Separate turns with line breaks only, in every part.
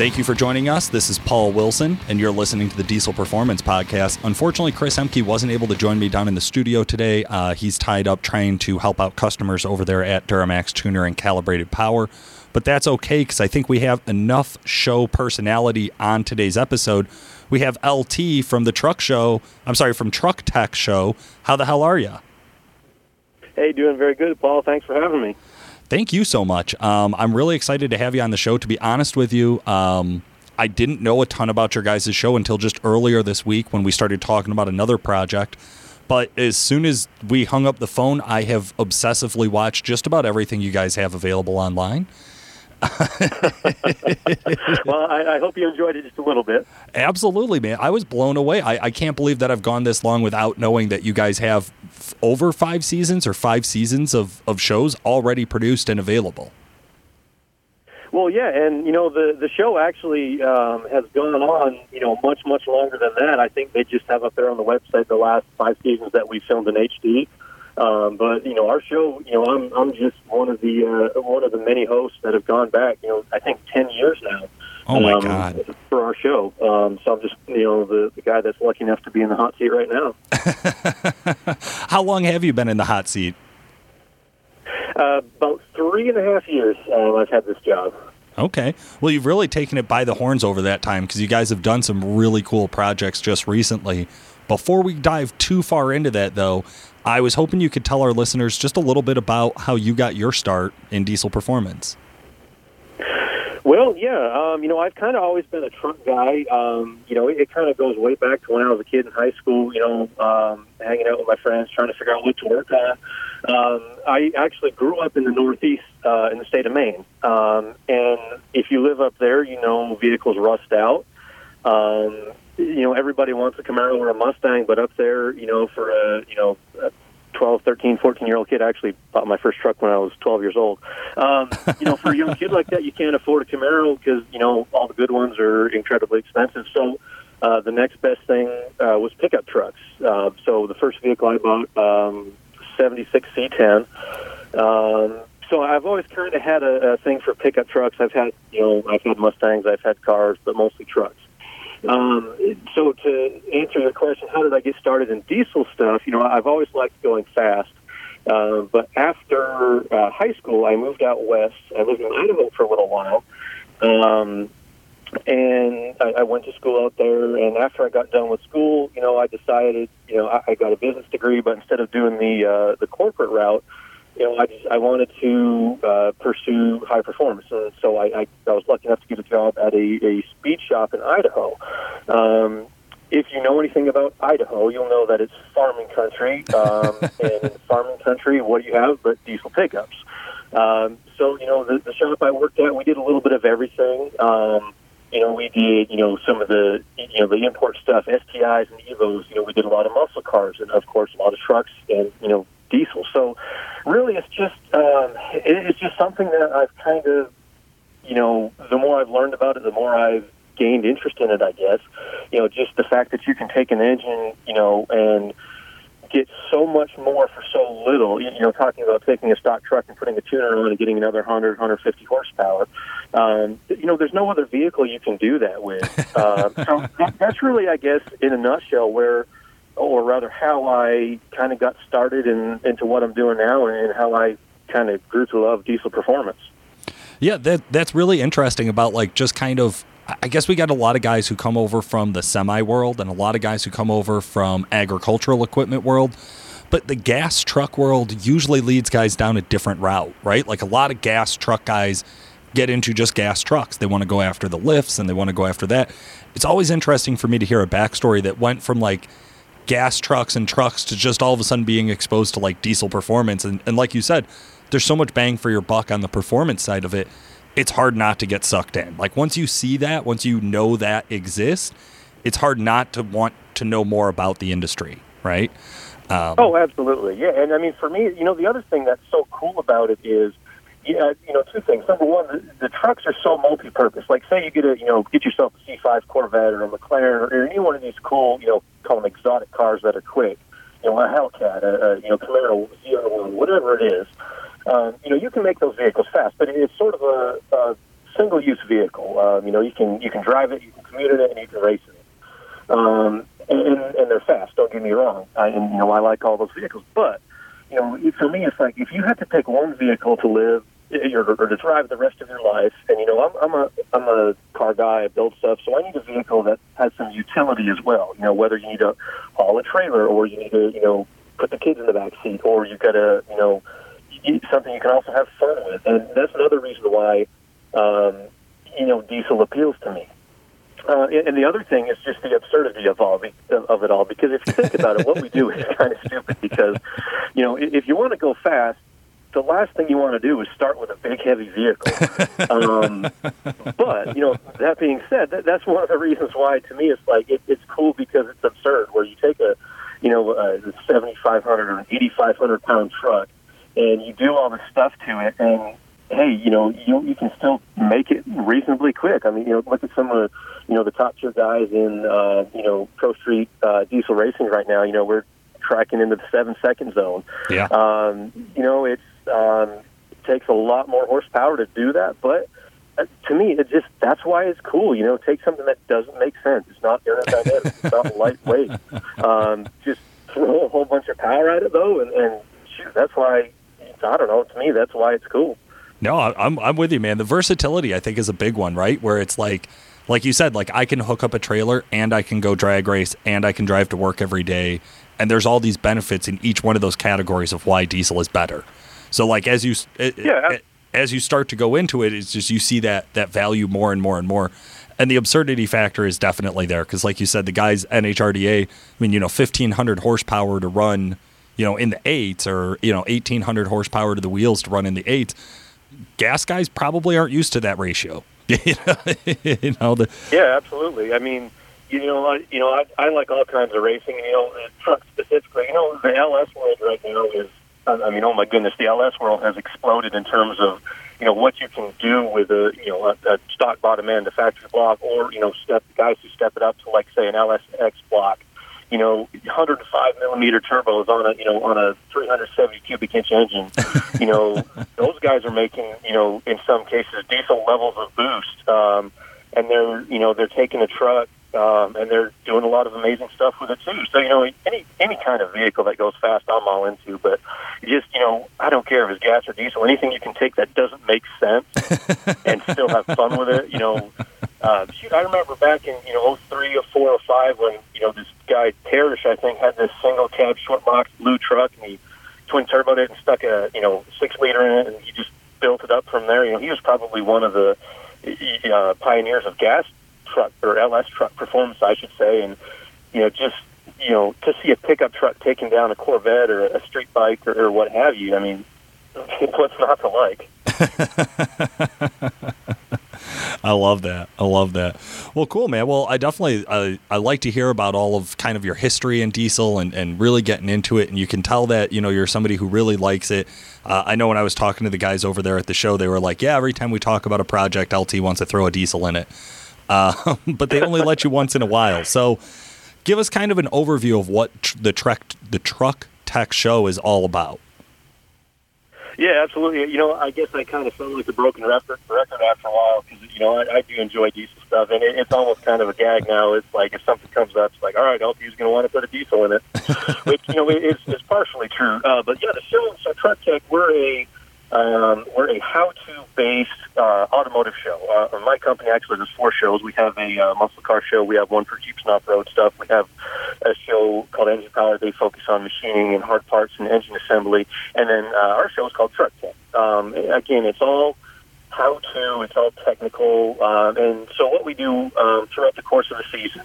Thank you for joining us. This is Paul Wilson, and you're listening to the Diesel Performance Podcast. Unfortunately, Chris Ehmke wasn't able to join me down in the studio today. Uh, he's tied up trying to help out customers over there at Duramax Tuner and Calibrated Power. But that's okay because I think we have enough show personality on today's episode. We have LT from the Truck Show. I'm sorry, from Truck Tech Show. How the hell are you?
Hey, doing very good, Paul. Thanks for having me.
Thank you so much. Um, I'm really excited to have you on the show. To be honest with you, um, I didn't know a ton about your guys' show until just earlier this week when we started talking about another project. But as soon as we hung up the phone, I have obsessively watched just about everything you guys have available online.
well, I, I, hope you enjoyed it just a little bit.
Absolutely, man. I was blown away. I, I, can't believe that I've gone this long without knowing that you guys have f- over five seasons or five seasons of, of shows already produced and available.
Well, yeah, and you know the the show actually um, has gone on, you know, much much longer than that. I think they just have up there on the website the last five seasons that we filmed in HD. Um, but you know, our show, you know, I'm I'm just one of the uh, one of the many hosts that have gone back. You know, I think ten years now.
Oh my um, God!
For our show, um, so I'm just you know the, the guy that's lucky enough to be in the hot seat right now.
How long have you been in the hot seat?
Uh, about three and a half years. Um, I've had this job.
Okay. Well, you've really taken it by the horns over that time because you guys have done some really cool projects just recently. Before we dive too far into that, though, I was hoping you could tell our listeners just a little bit about how you got your start in diesel performance.
Well, yeah, um, you know, I've kind of always been a truck guy. Um, you know, it, it kind of goes way back to when I was a kid in high school. You know, um, hanging out with my friends, trying to figure out what to work on. Um, I actually grew up in the Northeast, uh, in the state of Maine, um, and if you live up there, you know, vehicles rust out. Um, you know, everybody wants a Camaro or a Mustang, but up there, you know, for a, you know, a 12, 13, 14 year old kid, I actually bought my first truck when I was 12 years old. Um, you know, for a young kid like that, you can't afford a Camaro because, you know, all the good ones are incredibly expensive. So, uh, the next best thing uh, was pickup trucks. Uh, so the first vehicle I bought, um, 76 C10. Um, so I've always kind of had a, a thing for pickup trucks. I've had, you know, I've had Mustangs, I've had cars, but mostly trucks. Um, so to answer the question, how did I get started in diesel stuff? You know, I've always liked going fast. Uh, but after uh, high school, I moved out west. I lived in Idaho for a little while. Um, and I, I went to school out there. And after I got done with school, you know, I decided, you know, I, I got a business degree, but instead of doing the uh, the corporate route, you know, I just I wanted to uh, pursue high performance, and so I, I, I was lucky enough to get a job at a, a speed shop in Idaho. Um, if you know anything about Idaho, you'll know that it's farming country, um, and in farming country, what do you have but diesel pickups? Um, so you know, the, the shop I worked at, we did a little bit of everything. Um, you know, we did, you know, some of the, you know, the import stuff, STIs and Evos. You know, we did a lot of muscle cars and, of course, a lot of trucks and, you know, diesel. So really, it's just um, it, it's just something that I've kind of, you know, the more I've learned about it, the more I've gained interest in it. I guess, you know, just the fact that you can take an engine, you know, and get so much more for so little. You know, talking about taking a stock truck and putting a tuner on and getting another 100, 150 horsepower. Um, you know, there's no other vehicle you can do that with. Uh, so that, that's really, I guess, in a nutshell, where or rather how I kind of got started in, into what I'm doing now and how I kind of grew to love diesel performance.
Yeah, that that's really interesting about like just kind of I guess we got a lot of guys who come over from the semi world and a lot of guys who come over from agricultural equipment world. But the gas truck world usually leads guys down a different route, right? Like a lot of gas truck guys get into just gas trucks. They want to go after the lifts and they want to go after that. It's always interesting for me to hear a backstory that went from like gas trucks and trucks to just all of a sudden being exposed to like diesel performance. And, and like you said, there's so much bang for your buck on the performance side of it. It's hard not to get sucked in. Like once you see that, once you know that exists, it's hard not to want to know more about the industry, right?
Um, oh, absolutely. Yeah. And I mean, for me, you know, the other thing that's so cool about it is yeah, you know, two things. Number one, the, the trucks are so multi-purpose. Like, say you get a, you know, get yourself a C5 Corvette or a McLaren or any one of these cool, you know, call them exotic cars that are quick. You know, a Hellcat, a, a you know, Camaro ZR1, whatever it is. Um, you know, you can make those vehicles fast, but it's sort of a, a single use vehicle. Um, you know, you can you can drive it, you can commute in it, and you can race in it. Um, and, and they're fast. Don't get me wrong. I, and you know, I like all those vehicles. But you know, for me, it's like if you had to pick one vehicle to live or, or to drive the rest of your life, and you know, I'm, I'm a I'm a car guy. I build stuff, so I need a vehicle that has some utility as well. You know, whether you need to haul a trailer or you need to you know put the kids in the back seat, or you got to you know something you can also have fun with, and that's another reason why um, you know diesel appeals to me. Uh, and the other thing is just the absurdity of all of it all. Because if you think about it, what we do is kind of stupid. Because you know, if you want to go fast, the last thing you want to do is start with a big, heavy vehicle. um, but you know, that being said, that, that's one of the reasons why, to me, it's like it, it's cool because it's absurd. Where you take a, you know, a seventy five hundred or eighty five hundred pound truck, and you do all the stuff to it, and hey, you know, you you can still make it reasonably quick. I mean, you know, look at some of the, you know, the top tier guys in, uh, you know, Pro Street uh, diesel racing right now. You know, we're tracking into the seven second zone.
Yeah.
Um, you know, it's um, it takes a lot more horsepower to do that, but uh, to me, it just that's why it's cool. You know, take something that doesn't make sense. It's not aerodynamic. it's not lightweight. Um, just throw a whole bunch of power at it though, and, and shoot, that's why. I don't know. To me, that's why it's cool.
No, I'm I'm with you, man. The versatility I think is a big one, right? Where it's like like you said, like I can hook up a trailer and I can go drag race and I can drive to work every day. And there's all these benefits in each one of those categories of why diesel is better. So like as you yeah. as you start to go into it, it's just you see that that value more and more and more. And the absurdity factor is definitely there because, like you said, the guys NHRDA, I mean, you know, 1500 horsepower to run, you know, in the eights or, you know, 1800 horsepower to the wheels to run in the eights gas guys probably aren't used to that ratio. you
know, the, yeah, absolutely. I mean, you know, I, you know, I, I like all kinds of racing. You know, trucks specifically. You know, the LS world right now is. I mean, oh my goodness, the LS world has exploded in terms of you know what you can do with a you know a, a stock bottom end, a factory block, or you know step the guys who step it up to like say an LSX block you know, 105 millimeter turbos on a, you know, on a 370 cubic inch engine. you know, those guys are making, you know, in some cases diesel levels of boost. Um, and they're, you know, they're taking a truck um, and they're doing a lot of amazing stuff with it too. So you know, any any kind of vehicle that goes fast, I'm all into. But just you know, I don't care if it's gas or diesel. Anything you can take that doesn't make sense and still have fun with it. You know, uh, shoot, I remember back in you know 03 or 4 or 5 when you know this guy Parrish, I think, had this single cab short box blue truck, and he twin turboed it and stuck a you know six liter in it, and he just built it up from there. You know, he was probably one of the uh, pioneers of gas truck or LS truck performance, I should say, and you know just you know to see a pickup truck taking down a Corvette or a street bike or, or what have you. I mean, what's not to like?
I love that. I love that. Well, cool, man. Well, I definitely I, I like to hear about all of kind of your history in diesel and, and really getting into it. And you can tell that you know you're somebody who really likes it. Uh, I know when I was talking to the guys over there at the show, they were like, "Yeah, every time we talk about a project, LT wants to throw a diesel in it." Uh, but they only let you once in a while. So, give us kind of an overview of what tr- the truck the truck tech show is all about.
Yeah, absolutely. You know, I guess I kind of sound like a broken record, record after a while because you know I, I do enjoy diesel stuff, and it, it's almost kind of a gag now. It's like if something comes up, it's like, all right, LT's going to want to put a diesel in it, which you know is, is partially true. Uh, but yeah, the show, so Truck Tech, we're a um, we're a how-to based uh, automotive show. Uh, my company actually does four shows. We have a uh, muscle car show. We have one for Jeeps and off-road stuff. We have a show called Engine Power. They focus on machining and hard parts and engine assembly. And then uh, our show is called Truck Tech. Um, again, it's all how to. It's all technical. Um, and so what we do um, throughout the course of the season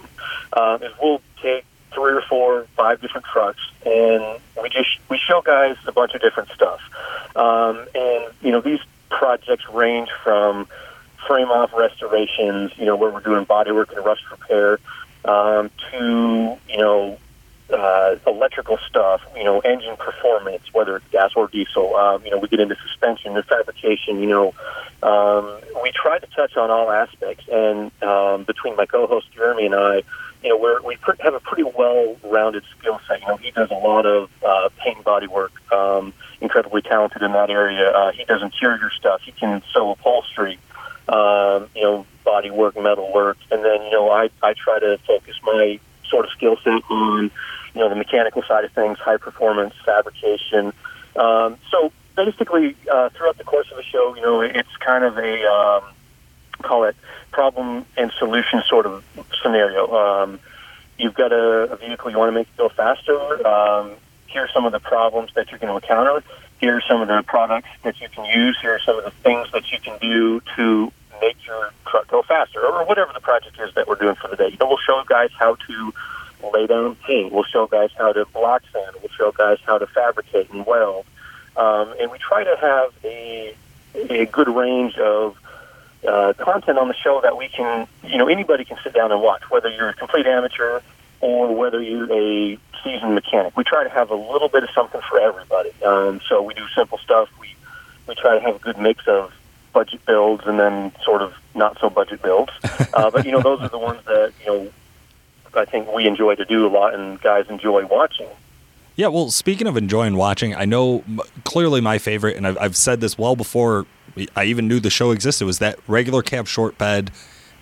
uh, is we'll take three or four, five different trucks, and we just we show guys a bunch of different stuff. Um, and you know these projects range from frame off restorations, you know where we're doing bodywork and rust repair, um, to you know uh, electrical stuff, you know, engine performance, whether it's gas or diesel. Um, you know, we get into suspension and fabrication. You know, um, we try to touch on all aspects. And um, between my co-host Jeremy and I, you know, we're, we have a pretty well-rounded skill set. You know, he does a lot of uh, paint and body work. Um, incredibly talented in that area. Uh, he does interior stuff. He can sew upholstery. um, you know, body work, metal work, and then you know, I I try to focus my sort of skill set on you know the mechanical side of things, high performance fabrication. Um, so basically, uh, throughout the course of the show, you know, it's kind of a um, call it problem and solution sort of scenario. Um, you've got a, a vehicle you want to make go faster. Um, here are some of the problems that you're going to encounter. Here are some of the products that you can use. Here are some of the things that you can do to make your truck go faster, or whatever the project is that we're doing for the day. You know, we'll show guys how to lay down paint. We'll show guys how to block sand. We'll show guys how to fabricate and weld. Um, and we try to have a a good range of uh, content on the show that we can, you know, anybody can sit down and watch, whether you're a complete amateur or whether you're a seasoned mechanic. We try to have a little bit of something for everybody. Um, so we do simple stuff. We we try to have a good mix of budget builds and then sort of not so budget builds. Uh, but you know, those are the ones that you know I think we enjoy to do a lot, and guys enjoy watching.
Yeah, well, speaking of enjoying watching, I know clearly my favorite, and I've, I've said this well before I even knew the show existed, was that regular cab short bed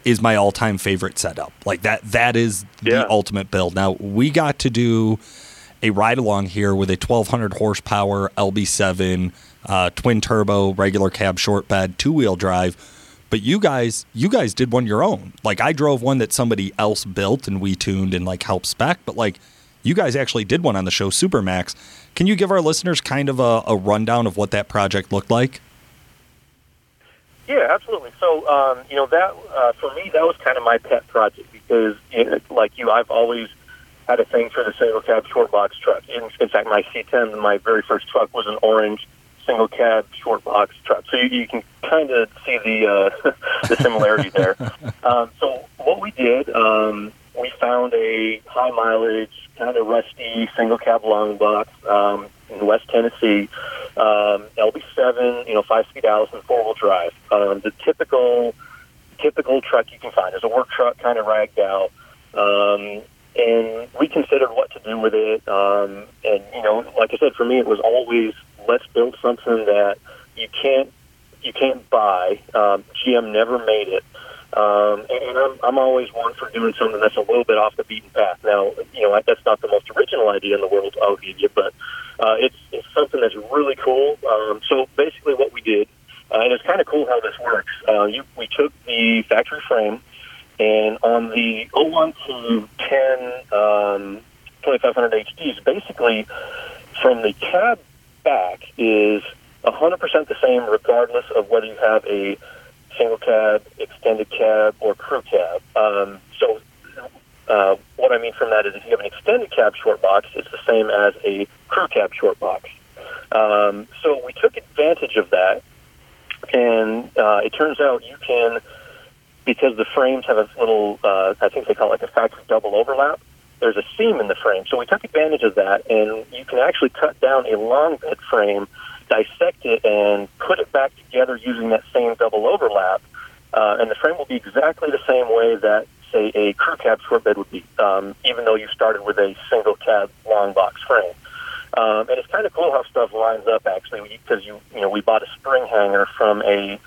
is my all-time favorite setup. Like that that is the
Yeah.
ultimate build. Now, we got to do a ride along here with a 1200 horsepower LB7 uh, twin turbo regular cab short bed two-wheel drive. But you guys, you guys did one your own. Like I drove one that somebody else built and we tuned and like helped spec, but like you guys actually did one on the show Supermax. Can you give our listeners kind of a, a rundown of what that project looked like?
Yeah, absolutely. So, um, you know, that uh, for me, that was kind of my pet project because, you know, like you, I've always had a thing for the single cab short box truck. In, in fact, my C10, my very first truck, was an orange single cab short box truck. So you, you can kind of see the uh, the similarity there. Um, so what we did, um, we found a high mileage, kind of rusty single cab long box um, in West Tennessee, um, LB7, you know, five speed Allison four wheel drive. Um, the typical typical truck you can find is a work truck, kind of ragged out. Um, and we considered what to do with it. Um, and you know, like I said, for me, it was always let's build something that you can't you can't buy. Um, GM never made it. Um, and, I'm, I'm always one for doing something that's a little bit off the beaten path. Now, you know, that's not the most original idea in the world, I'll give you, but uh, it's, it's something that's really cool. Um, so basically what we did, uh, and it's kind of cool how this works. Uh, you, we took the factory frame, and on the 01 to 10 um, 2500 HDs, basically from the cab back is 100% the same regardless of whether you have a single cab, extended cab, or crew cab. Um, so uh, what I mean from that is if you have an extended cab short box, it's the same as a crew cab short box. Um, so we took advantage of that, and uh, it turns out you can, because the frames have a little, uh, I think they call it like a factory double overlap, there's a seam in the frame. So we took advantage of that, and you can actually cut down a long bed frame, dissect it, and put it back together using that same double overlap. Uh, and the frame will be exactly the same way that, say, a crew cab short bed would be, um, even though you started with a single cab long box frame. Um, and it's kind of cool how stuff lines up actually, because you you know we bought a spring hanger from a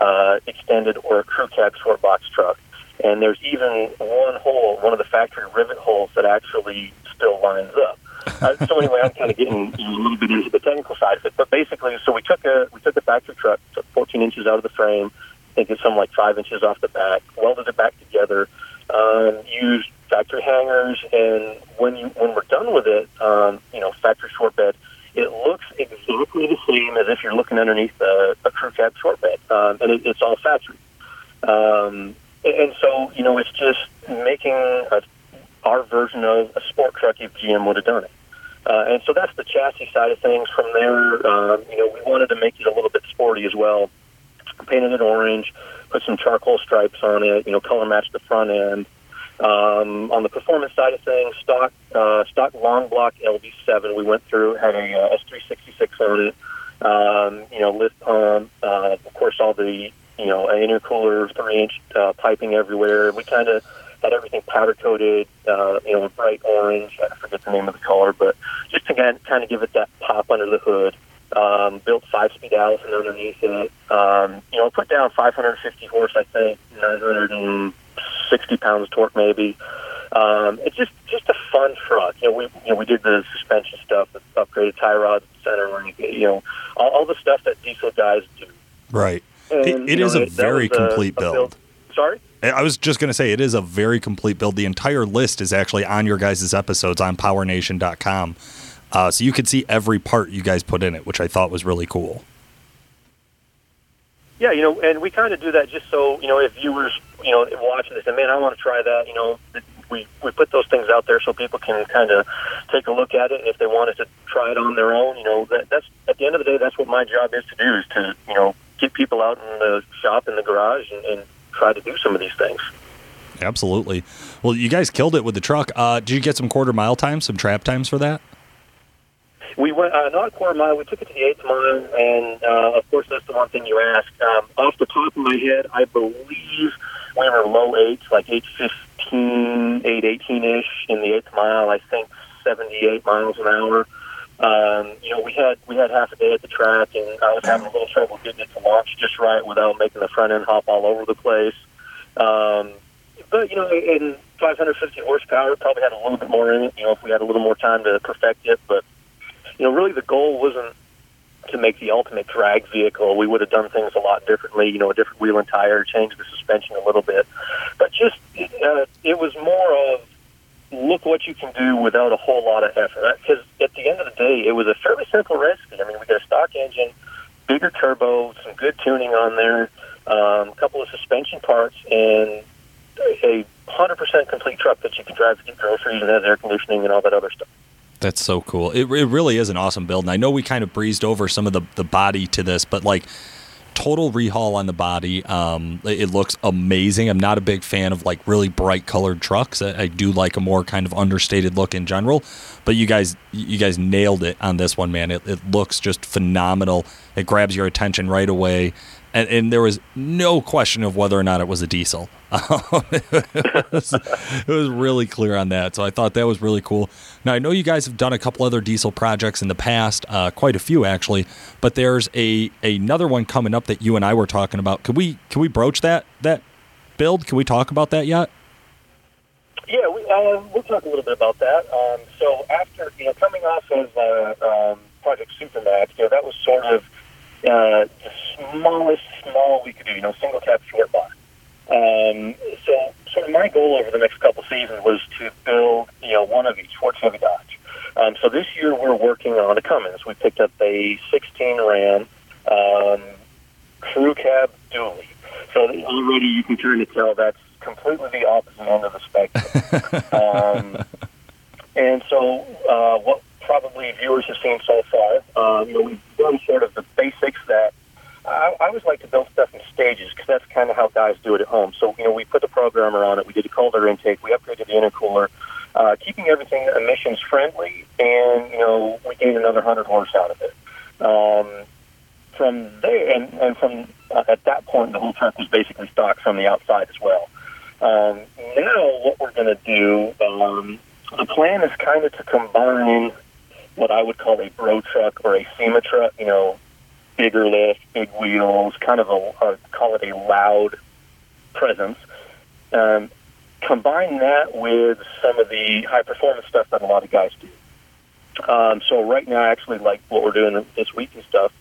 uh, extended or a crew cab short box truck, and there's even one hole, one of the factory rivet holes that actually still lines up. Uh, so anyway, I'm kind of getting a little bit into the technical side of it, but basically, so we took a we took a factory truck, took 14 inches out of the frame, I think it's something like five inches off the back, welded it back together, um, used factory hangers, and when you when we're done with it, um, you know, factory short bed, it looks exactly the same as if you're looking underneath a, a crew cab short bed, um, and it, it's all factory. Um, and so, you know, it's just making a, our version sport truck if GM would have done it. Uh, and so that's the chassis side of things. From there, um, you know, we wanted to make it a little bit sporty as well. Painted it orange, put some charcoal stripes on it, you know, color matched the front end. Um, on the performance side of things, stock uh, stock long block LB7 we went through had a uh, S366 on it. Um, you know, lift pump, uh, of course, all the you know intercooler three inch uh, piping everywhere. We kind of had everything powder coated, uh, you know, bright orange. I forget the name of the color, but just to kind kind of give it that pop under the hood. Um, built five-speed Allison underneath it. Um, you know, put down 550 horse, I think, 960 pounds of torque maybe. Um, it's just just a fun truck. You know, we you know we did the suspension stuff, the upgraded tie rods, center you know, all, all the stuff that diesel guys do.
Right. And, it, know, a very complete a, a build. build.
Sorry.
I was just going to say it is a very complete build. The entire list is actually on your guys' episodes on PowerNation.com, uh, so you could see every part you guys put in it, which I thought was really cool.
Yeah, you know, and we kind of do that just so you know if viewers, you know, watching this, and man, I want to try that. You know, we we put those things out there so people can kind of take a look at it. And If they wanted to try it on their own, you know, that, that's at the end of the day, that's what my job is to do is to you know get people out in the shop in the garage and, and try to do some of these things.
Absolutely. Well, you guys killed it with the truck. Uh, did you get some quarter mile times, some trap times for that?
We went uh, not a quarter mile. We took it to the eighth mile, and uh, of course, that's the one thing you ask. Um, off the top of my head, I believe we were low eights, like eight fifteen, eight eighteen ish in the eighth mile. I think seventy eight miles an hour. Um, you know, we had we had half a day at the track, and I was having a little trouble getting it to launch just right without making the front end hop all over the place. Um, but you know, in 550 horsepower, probably had a little bit more in it. You know, if we had a little more time to perfect it, but you know, really the goal wasn't to make the ultimate drag vehicle. We would have done things a lot differently. You know, a different wheel and tire, change the suspension a little bit, but just uh, it was more of look what you can do without a whole lot of effort. Because at the end of the day, it was a fairly simple recipe. I mean, we got a stock engine, bigger turbo, some good tuning on there, um, a couple of suspension parts, and a 100% complete truck that you can drive to get groceries and has air conditioning and all that other stuff.
That's so cool. It, it really is an awesome build. And I know we kind of breezed over some of the, the body to this, but like total rehaul on the body. Um, it looks amazing. I'm not a big fan of like really bright colored trucks. I, I, do like a more kind of understated look in general. But you guys, you guys nailed it on this one, man. It, it looks just phenomenal. It grabs your attention right away and, and, there was no question of whether or not it was a diesel. it, was, it, was, really clear on that, so I thought that was really cool. Now I know you guys have done a couple other diesel projects in the past, uh, quite a few actually, but there's a another one coming up that you and I were talking about. Can we can we broach that that build? Can we talk about that yet?
Yeah, we, uh, we'll talk a little bit about that. Um, so after you know coming off of uh, um, Project Supermax, you know that was sort of uh, the smallest small we could do, you know, single cab short block. Um, so, sort of my goal over the next couple seasons was to build, you know, one of each, Ford Chevy Dodge. Um, so this year we're working on a Cummins. We picked up a 16 Ram um, crew cab dually. So already you can kind of tell that's completely the opposite end of the spectrum. um, and so uh, what probably viewers have seen so far, um, you know, we've done sort of the basics that I, I always like to build stuff in stages because that's kind of how guys do it at home. So, you know, we put the programmer on it. We did a cold air intake. We upgraded the intercooler, uh, keeping everything emissions friendly, and, you know, we gained another 100 horse out of it. Um, from there, and, and from uh, at that point, the whole truck was basically stock from the outside as well. Um, now, what we're going to do, um, the of to combine what I would call a bro truck or a SEMA truck, you know, bigger lift, big wheels, kind of a, a call it a loud presence. Um, combine that with some of the high performance stuff that a lot of guys do. Um, so right now, actually, like what we're doing this week and stuff,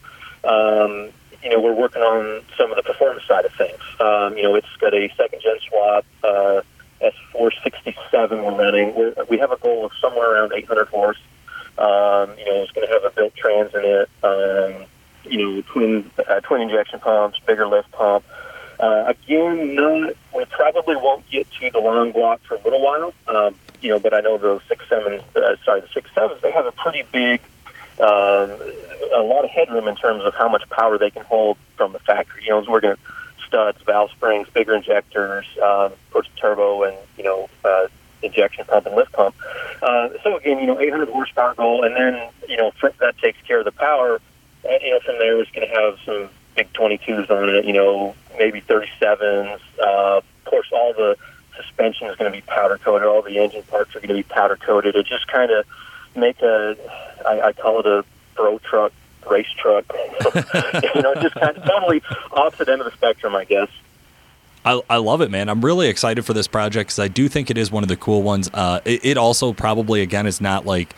um, you know, we're working on some of the performance side of things. Um, you know, it's got a second gen swap, uh, S467 we're running. We're, we have a goal of somewhere around 800 horse. Um, you know, it's going to have a built trans in it. Um, you know, twin uh, twin injection pumps, bigger lift pump. Uh, again, not we probably won't get to the long block for a little while. Um, you know, but I know the six sevens, uh, sorry, the six sevens, they have a pretty big, um, a lot of headroom in terms of how much power they can hold from the factory. You know, we're going to studs, valve springs, bigger injectors, um, of course, turbo, and you know, uh, injection pump and lift pump. Uh, so again, you know, 800 horsepower goal, and then you know that takes care of the power you know, from there it's going to have some big 22s on it, you know, maybe 37s. Uh, of course, all the suspension is going to be powder coated. All the engine parts are going to be powder coated. It just kind of make a, I, I call it a bro truck race truck. you know, just kind of totally opposite end of the spectrum, I guess.
I, I love it, man. I'm really excited for this project because I do think it is one of the cool ones. Uh, it, it also probably again is not like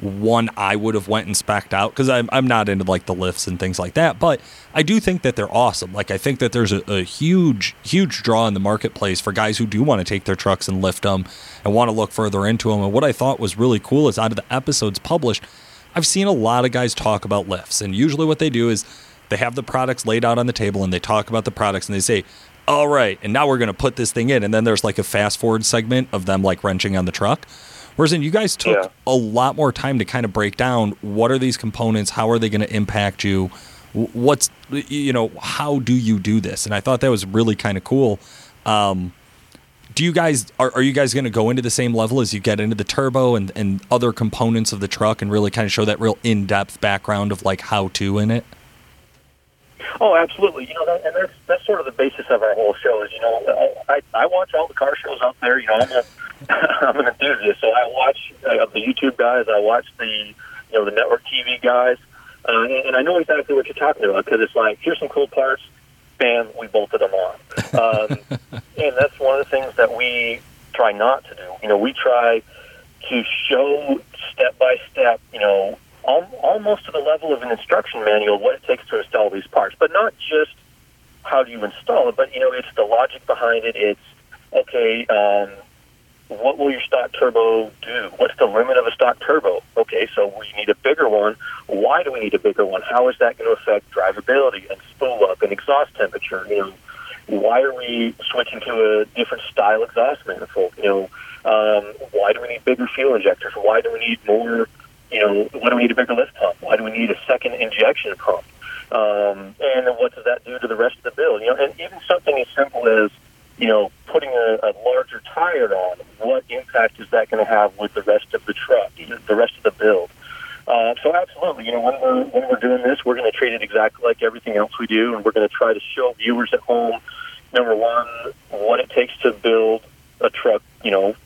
one I would have went and specced out because I'm, I'm not into like the lifts and things like that. But I do think that they're awesome. Like I think that there's a, a huge, huge draw in the marketplace for guys who do want to take their trucks and lift them and want to look further into them. And what I thought was really cool is out of the episodes published, I've seen a lot of guys talk about lifts. And usually what they do is they have the products laid out on the table and they talk about the products and they say, all right, and now we're going to put this thing in. And then there's like a fast forward segment of them like wrenching on the truck. Whereas in you guys took yeah. a lot more time to kind of break down what are these components, how are they going to impact you, what's you know how do you do this? And I thought that was really kind of cool. Um, do you guys are, are you guys going to go into the same level as you get into the turbo and, and other components of the truck and really kind of show that real in-depth background of like how to in it
oh absolutely you know that, and that's that's sort of the basis of our whole show is you know i i watch all the car shows out there you know i'm a I'm an enthusiast, so I watch uh, the YouTube guys. I watch the you know the network TV guys, uh, and, and I know exactly what you're talking about because it's like here's some cool parts, bam, we bolted them on, um, and that's one of the things that we try not to do. You know, we try to show step by step, you know, al- almost to the level of an instruction manual what it takes to install these parts, but not just how do you install it, but you know, it's the logic behind it. It's okay. Um, what will your stock turbo do? What's the limit of a stock turbo? Okay, so we need a bigger one. Why do we need a bigger one? How is that going to affect drivability and spool up and exhaust temperature? You know, why are we switching to a different style exhaust manifold? You know, um, why do we need bigger fuel injectors? Why do we need more? You know, why do we need a bigger lift pump? Why do we need a second injection pump? Um, and what does that do to the rest of the build? You know, and even something as simple as you know, putting a, a larger tire on, what impact is that going to have with the rest of the truck, the rest of the build? Uh, so absolutely, you know, when we're when we're doing this, we're going to treat it exactly like everything else we do, and we're going to try to show viewers at home, number one, what it takes to build a truck. You know,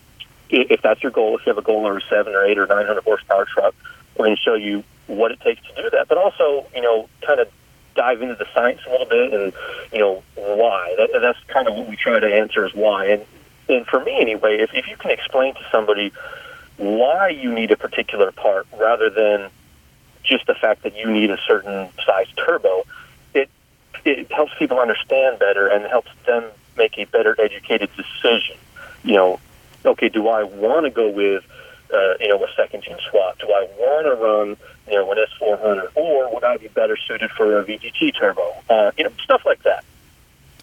if that's your goal, if you have a goal of a seven or eight or nine hundred horsepower truck, we're going to show you what it takes to do that. But also, you know, kind of dive into the science a little bit and you know why. That, that's kind of what we try to answer is why. And and for me anyway, if if you can explain to somebody why you need a particular part rather than just the fact that you need a certain size turbo, it it helps people understand better and helps them make a better educated decision. You know, okay, do I want to go with uh, you know, a second gen swap? Do I want to run, you know, an S400, or would I be better suited for a VGT turbo? Uh, you know, stuff like that.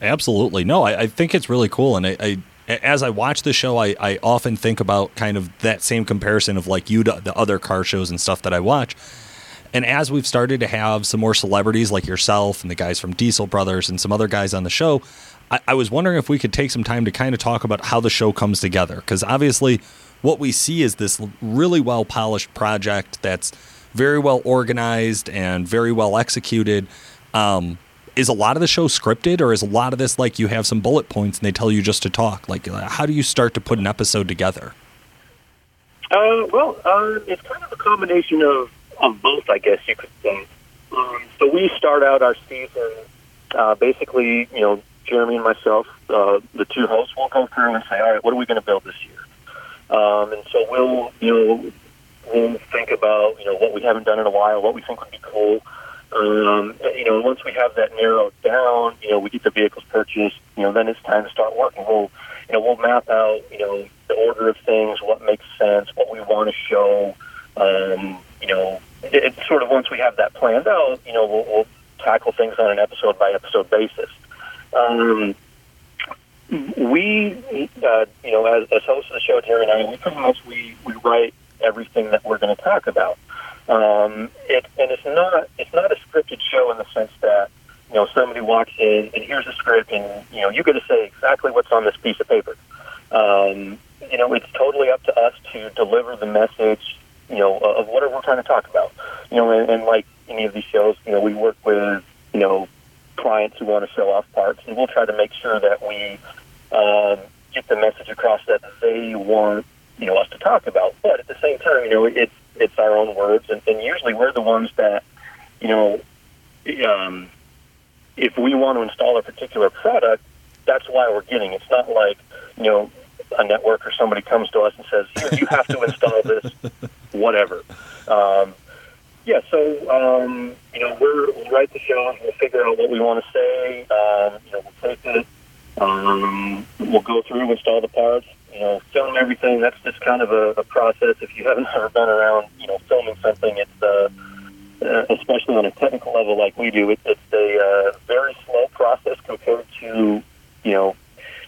Absolutely. No, I, I think it's really cool, and I, I as I watch the show, I, I often think about kind of that same comparison of like you to the other car shows and stuff that I watch. And as we've started to have some more celebrities like yourself and the guys from Diesel Brothers and some other guys on the show, I, I was wondering if we could take some time to kind of talk about how the show comes together. Because obviously, what we see is this really well polished project that's very well organized and very well executed. Um, is a lot of the show scripted, or is a lot of this like you have some bullet points and they tell you just to talk? Like, uh, how do you start to put an episode together?
Uh, well, uh, it's kind of a combination of, of both, I guess you could say. Um, so we start out our season uh, basically, you know, Jeremy and myself, uh, the two hosts, will go through and say, all right, what are we going to build this year? Um, and so we'll, you know, we'll think about, you know, what we haven't done in a while, what we think would be cool. Um, you know, once we have that narrowed down, you know, we get the vehicles purchased, you know, then it's time to start working. We'll, you know, we'll map out, you know, the order of things, what makes sense, what we want to show. Um, you know, it, it's sort of once we have that planned out, you know, we'll, we'll tackle things on an episode by episode basis. Um, we, uh, you know, as, as hosts of the show, Terry and I, we pretty much we, we write everything that we're going to talk about. Um, it, and it's not it's not a scripted show in the sense that you know somebody walks in and here's a script and you know you got to say exactly what's on this piece of paper. Um, you know, it's totally up to us to deliver the message. You know, of whatever we're trying to talk about. You know, and, and like any of these shows, you know, we work with you know clients who want to show off parts, and we'll try to make sure that we um, get the message across that they want you know us to talk about. But at the same time, you know, it's it's our own words, and, and usually we're the ones that you know, um, if we want to install a particular product, that's why we're getting. It's not like you know a network or somebody comes to us and says, Here, "You have to install this, whatever." Um, yeah, so um, you know, we're, we'll write the show, we'll figure out what we want to say. Um, you know, we'll take it, um, we'll go through, install the parts, you know, film everything. That's just kind of a, a process. If you haven't ever been around, you know, filming something, it's uh, uh, especially on a technical level like we do, it, it's a uh, very slow process compared to, you know,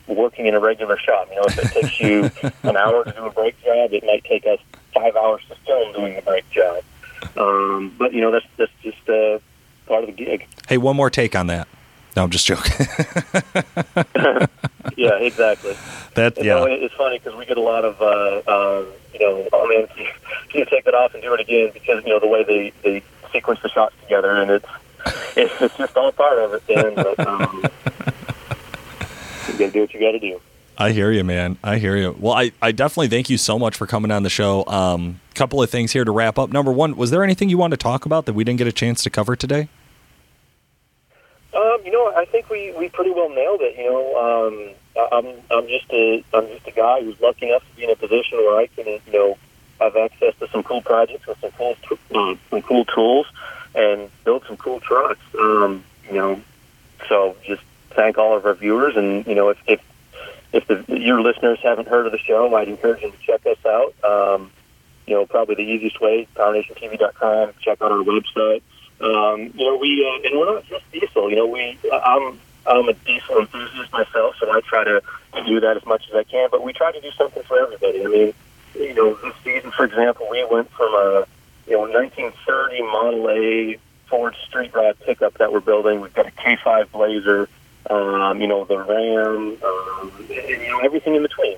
working in a regular shop. You know, if it takes you an hour to do a brake job, it might take us five hours to film doing the brake job. Um, but you know, that's that's just uh, part of the gig.
Hey, one more take on that. No, I'm just joking.
yeah, exactly.
That yeah.
know, it's funny because we get a lot of, uh, um, you know, oh man, can you, can you take that off and do it again? Because you know the way they they sequence the shots together, and it's it's just all part of it. Dan, but um, you got to do what you got to do.
I hear you, man. I hear you. Well, I, I definitely thank you so much for coming on the show. Um, couple of things here to wrap up. Number one, was there anything you wanted to talk about that we didn't get a chance to cover today?
You know, I think we, we pretty well nailed it. You know, um, I'm I'm just a I'm just a guy who's lucky enough to be in a position where I can you know have access to some cool projects with some cool uh, some cool tools and build some cool trucks. Um, you know, so just thank all of our viewers, and you know, if if if the, your listeners haven't heard of the show, I'd encourage them to check us out. Um, you know, probably the easiest way, PowerNationTV.com. Check out our website. Um, you know, we uh, and we're not just diesel. You know, we I'm I'm a diesel enthusiast myself, so I try to do that as much as I can. But we try to do something for everybody. I mean, you know, this season, for example, we went from a you know 1930 Model A Ford Street Rod pickup that we're building. We've got a K5 Blazer. Um, you know, the Ram, um, and, you know, everything in between.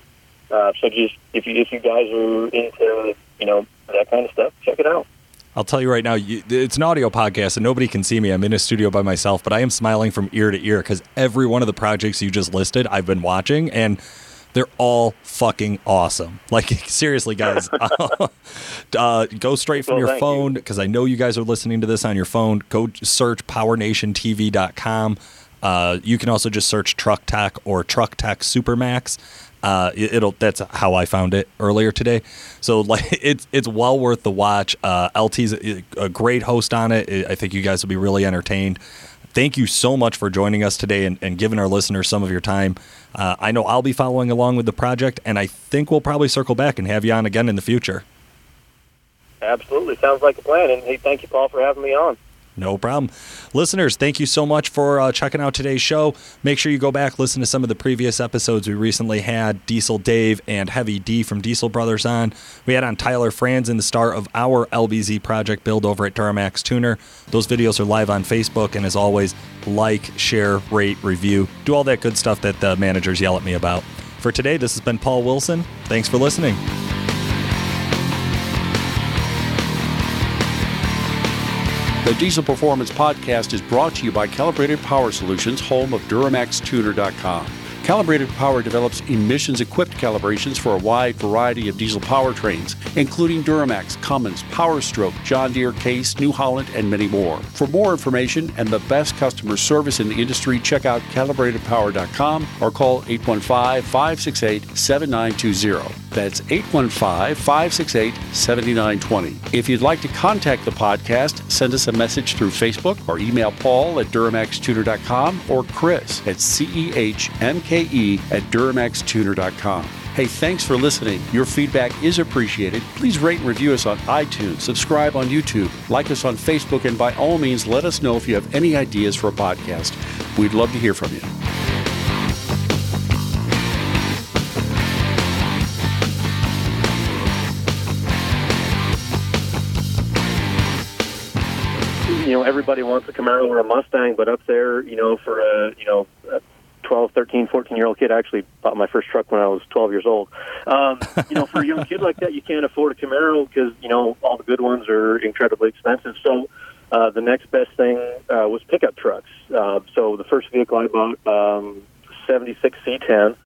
Uh, so just if you if you guys are into you know that kind of stuff, check it out.
I'll tell you right now, you, it's an audio podcast and nobody can see me. I'm in a studio by myself, but I am smiling from ear to ear because every one of the projects you just listed, I've been watching and they're all fucking awesome. Like, seriously, guys, uh, go straight from
Well,
your phone because I know you guys are listening to this on your phone. Go search powernationtv.com. Uh, you can also just search Truck Tech or Truck Tech Supermax. Uh, it, it'll that's how I found it earlier today. So like it's it's well worth the watch. Uh, LT's a, a great host on it. I think you guys will be really entertained. Thank you so much for joining us today and, and giving our listeners some of your time. Uh, I know I'll be following along with the project, and I think we'll probably circle back and have you on again in the future.
Absolutely, sounds like a plan. And hey, thank you, Paul, for having me on.
No problem. Listeners, thank you so much for uh, checking out today's show. Make sure you go back, listen to some of the previous episodes. We recently had Diesel Dave and Heavy D from Diesel Brothers on. We had on Tyler Franzen, the star of our LBZ project build over at Duramax Tuner. Those videos are live on Facebook. And as always, like, share, rate, review. Do all that good stuff that the managers yell at me about. For today, this has been Paul Wilson. Thanks for listening.
The Diesel Performance Podcast is brought to you by Calibrated Power Solutions, home of DuramaxTuner.com. Calibrated Power develops emissions equipped calibrations for a wide variety of diesel powertrains, including Duramax, Cummins, Powerstroke, John Deere, Case, New Holland, and many more. For more information and the best customer service in the industry, check out calibratedpower.com or call 815 568 7920. That's 815 568 7920. If you'd like to contact the podcast, send us a message through Facebook or email Paul at DuramaxTuner.com or Chris at CEHMKE at DuramaxTuner.com. Hey, thanks for listening. Your feedback is appreciated. Please rate and review us on iTunes, subscribe on YouTube, like us on Facebook, and by all means, let us know if you have any ideas for a podcast. We'd love to hear from you.
You know, everybody wants a Camaro or a Mustang, but up there, you know, for a you know. A 12, 13, 14 year old kid. I actually bought my first truck when I was 12 years old. Um, you know, for a young kid like that, you can't afford a Camaro because, you know, all the good ones are incredibly expensive. So uh, the next best thing uh, was pickup trucks. Uh, so the first vehicle I bought, um, 76 C10,